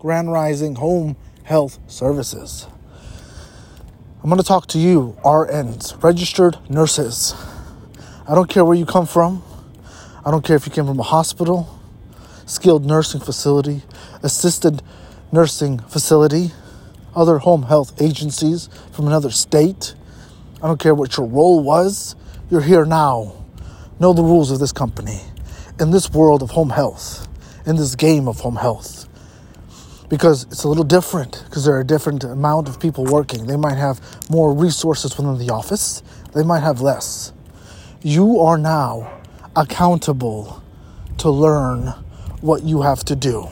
Grand Rising Home Health Services. I'm going to talk to you, RNs, registered nurses. I don't care where you come from. I don't care if you came from a hospital, skilled nursing facility, assisted nursing facility, other home health agencies from another state. I don't care what your role was. You're here now. Know the rules of this company, in this world of home health, in this game of home health. Because it's a little different, because there are a different amount of people working. They might have more resources within the office, they might have less. You are now accountable to learn what you have to do.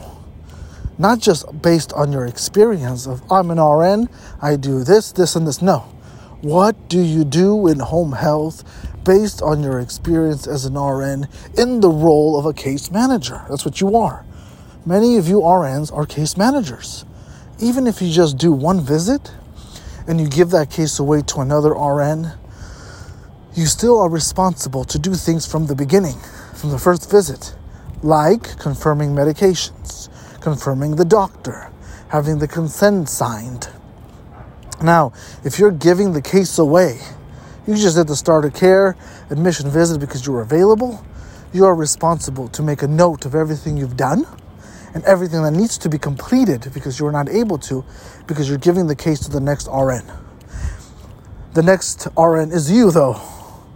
Not just based on your experience of I'm an RN, I do this, this, and this. No. What do you do in home health based on your experience as an RN in the role of a case manager? That's what you are. Many of you RNs are case managers. Even if you just do one visit and you give that case away to another RN, you still are responsible to do things from the beginning, from the first visit, like confirming medications, confirming the doctor, having the consent signed. Now, if you're giving the case away, you just did the start of care, admission visit because you were available, you are responsible to make a note of everything you've done and everything that needs to be completed because you're not able to because you're giving the case to the next RN. The next RN is you, though.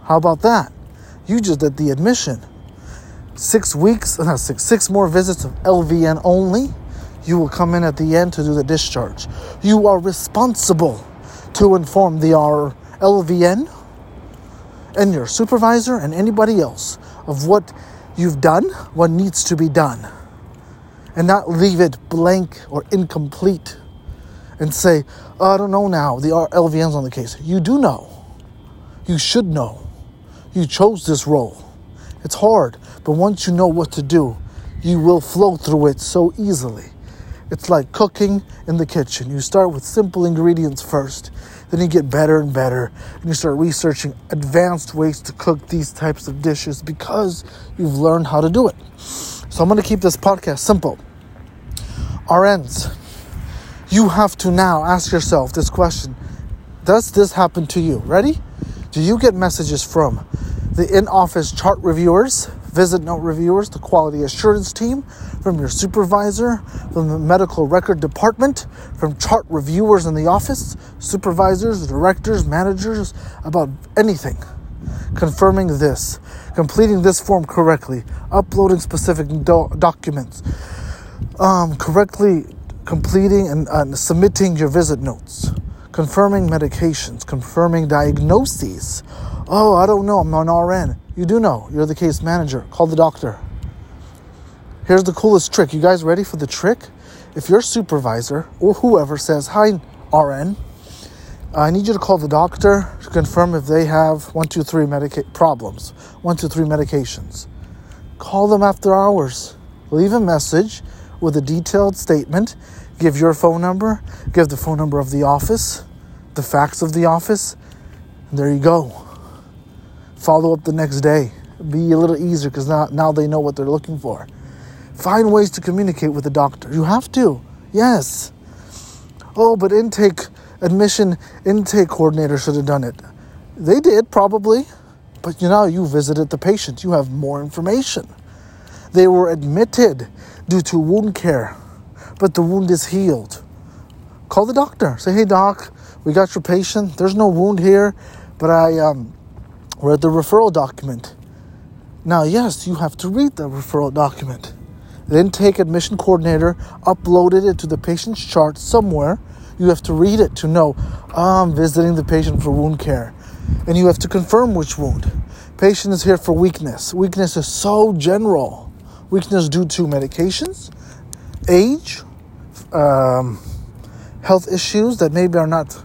How about that? You just did the admission. Six weeks, not six, six more visits of LVN only. You will come in at the end to do the discharge. You are responsible to inform the LVN and your supervisor and anybody else of what you've done, what needs to be done, and not leave it blank or incomplete and say, oh, I don't know now, the LVN's on the case. You do know. You should know. You chose this role. It's hard, but once you know what to do, you will flow through it so easily. It's like cooking in the kitchen. You start with simple ingredients first, then you get better and better, and you start researching advanced ways to cook these types of dishes because you've learned how to do it. So I'm going to keep this podcast simple. RNs, you have to now ask yourself this question Does this happen to you? Ready? Do you get messages from the in office chart reviewers, visit note reviewers, the quality assurance team, from your supervisor, from the medical record department, from chart reviewers in the office, supervisors, directors, managers, about anything? Confirming this, completing this form correctly, uploading specific do- documents, um, correctly completing and uh, submitting your visit notes confirming medications, confirming diagnoses. Oh, I don't know, I'm an RN. You do know, you're the case manager. Call the doctor. Here's the coolest trick. You guys ready for the trick? If your supervisor or whoever says, Hi, RN, I need you to call the doctor to confirm if they have one, two, three medica- problems, one, two, three medications. Call them after hours. Leave a message with a detailed statement give your phone number, give the phone number of the office, the fax of the office, and there you go. Follow up the next day. Be a little easier because now, now they know what they're looking for. Find ways to communicate with the doctor. You have to, yes. Oh, but intake, admission intake coordinator should have done it. They did, probably. But you know, you visited the patient, you have more information. They were admitted due to wound care but the wound is healed. Call the doctor. Say, hey, doc, we got your patient. There's no wound here, but I um, read the referral document. Now, yes, you have to read the referral document. Then take admission coordinator, uploaded it to the patient's chart somewhere. You have to read it to know oh, I'm visiting the patient for wound care. And you have to confirm which wound. Patient is here for weakness. Weakness is so general. Weakness due to medications, age, um, health issues that maybe are not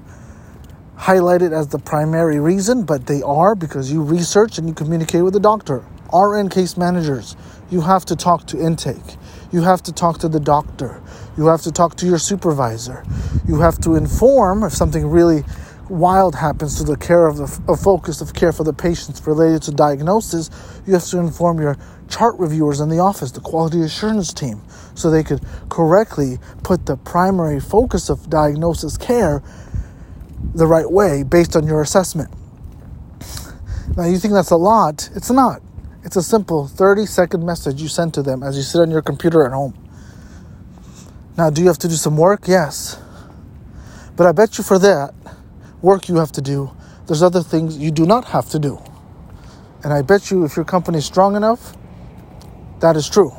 highlighted as the primary reason, but they are because you research and you communicate with the doctor. RN case managers, you have to talk to intake. You have to talk to the doctor. You have to talk to your supervisor. You have to inform if something really wild happens to the care of the focus of care for the patients related to diagnosis. You have to inform your chart reviewers in the office, the quality assurance team, so they could correctly put the primary focus of diagnosis care the right way based on your assessment. Now, you think that's a lot? It's not. It's a simple 30 second message you send to them as you sit on your computer at home. Now, do you have to do some work? Yes. But I bet you for that work you have to do, there's other things you do not have to do. And I bet you if your company is strong enough, that is true.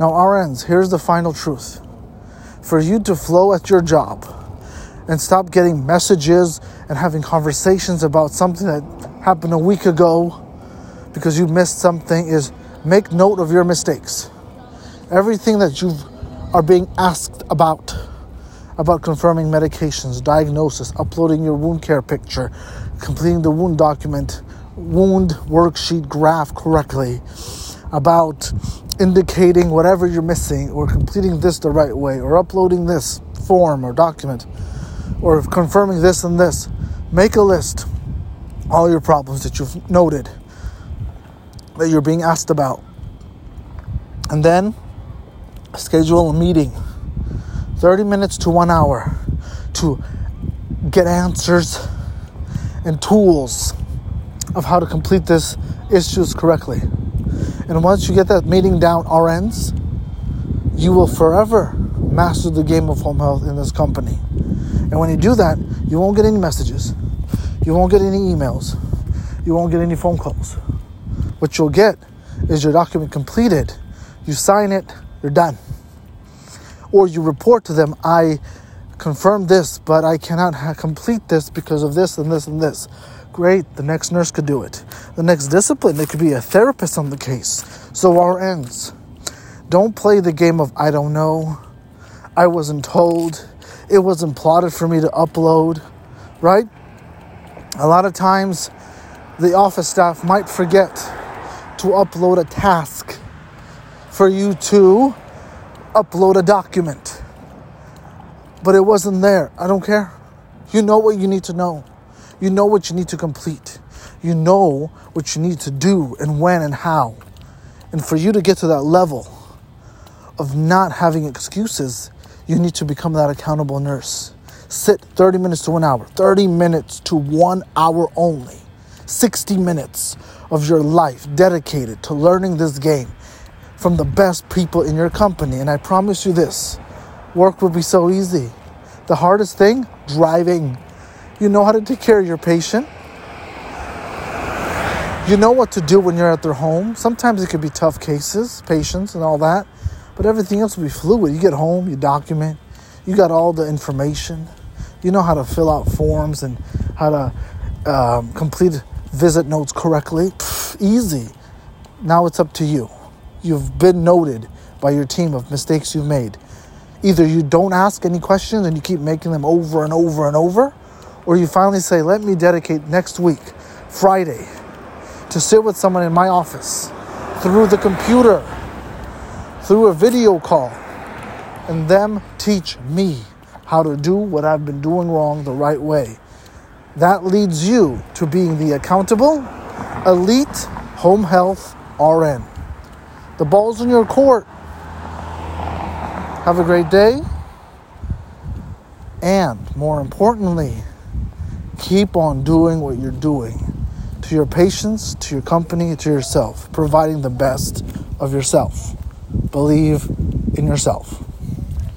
Now, RNs, here's the final truth. For you to flow at your job and stop getting messages and having conversations about something that happened a week ago because you missed something is make note of your mistakes. Everything that you are being asked about about confirming medications, diagnosis, uploading your wound care picture, completing the wound document, wound worksheet graph correctly, about indicating whatever you're missing or completing this the right way or uploading this form or document or confirming this and this. Make a list all your problems that you've noted that you're being asked about. And then schedule a meeting 30 minutes to one hour to get answers and tools of how to complete this issues correctly. And once you get that meeting down RNs, you will forever master the game of home health in this company. And when you do that, you won't get any messages. You won't get any emails. You won't get any phone calls. What you'll get is your document completed. You sign it, you're done or you report to them, I confirm this, but I cannot ha- complete this because of this and this and this. Great, the next nurse could do it. The next discipline, there could be a therapist on the case. So RNs. Don't play the game of I don't know, I wasn't told, it wasn't plotted for me to upload, right? A lot of times, the office staff might forget to upload a task for you to upload a document, but it wasn't there. I don't care. You know what you need to know. You know what you need to complete. You know what you need to do and when and how. And for you to get to that level of not having excuses, you need to become that accountable nurse. Sit 30 minutes to one hour, 30 minutes to one hour only, 60 minutes of your life dedicated to learning this game from the best people in your company. And I promise you this work will be so easy. The hardest thing, driving. You know how to take care of your patient. You know what to do when you're at their home. Sometimes it could be tough cases, patients, and all that, but everything else will be fluid. You get home, you document, you got all the information. You know how to fill out forms and how to um, complete visit notes correctly. Easy. Now it's up to you you've been noted by your team of mistakes you've made. Either you don't ask any questions and you keep making them over and over and over, or you finally say, Let me dedicate next week, Friday, to sit with someone in my office through the computer, through a video call, and them teach me how to do what I've been doing wrong the right way. That leads you to being the accountable, elite home health RN. The ball's in your court. Have a great day. And more importantly, keep on doing what you're doing to your patients, to your company, to yourself, providing the best of yourself. Believe in yourself.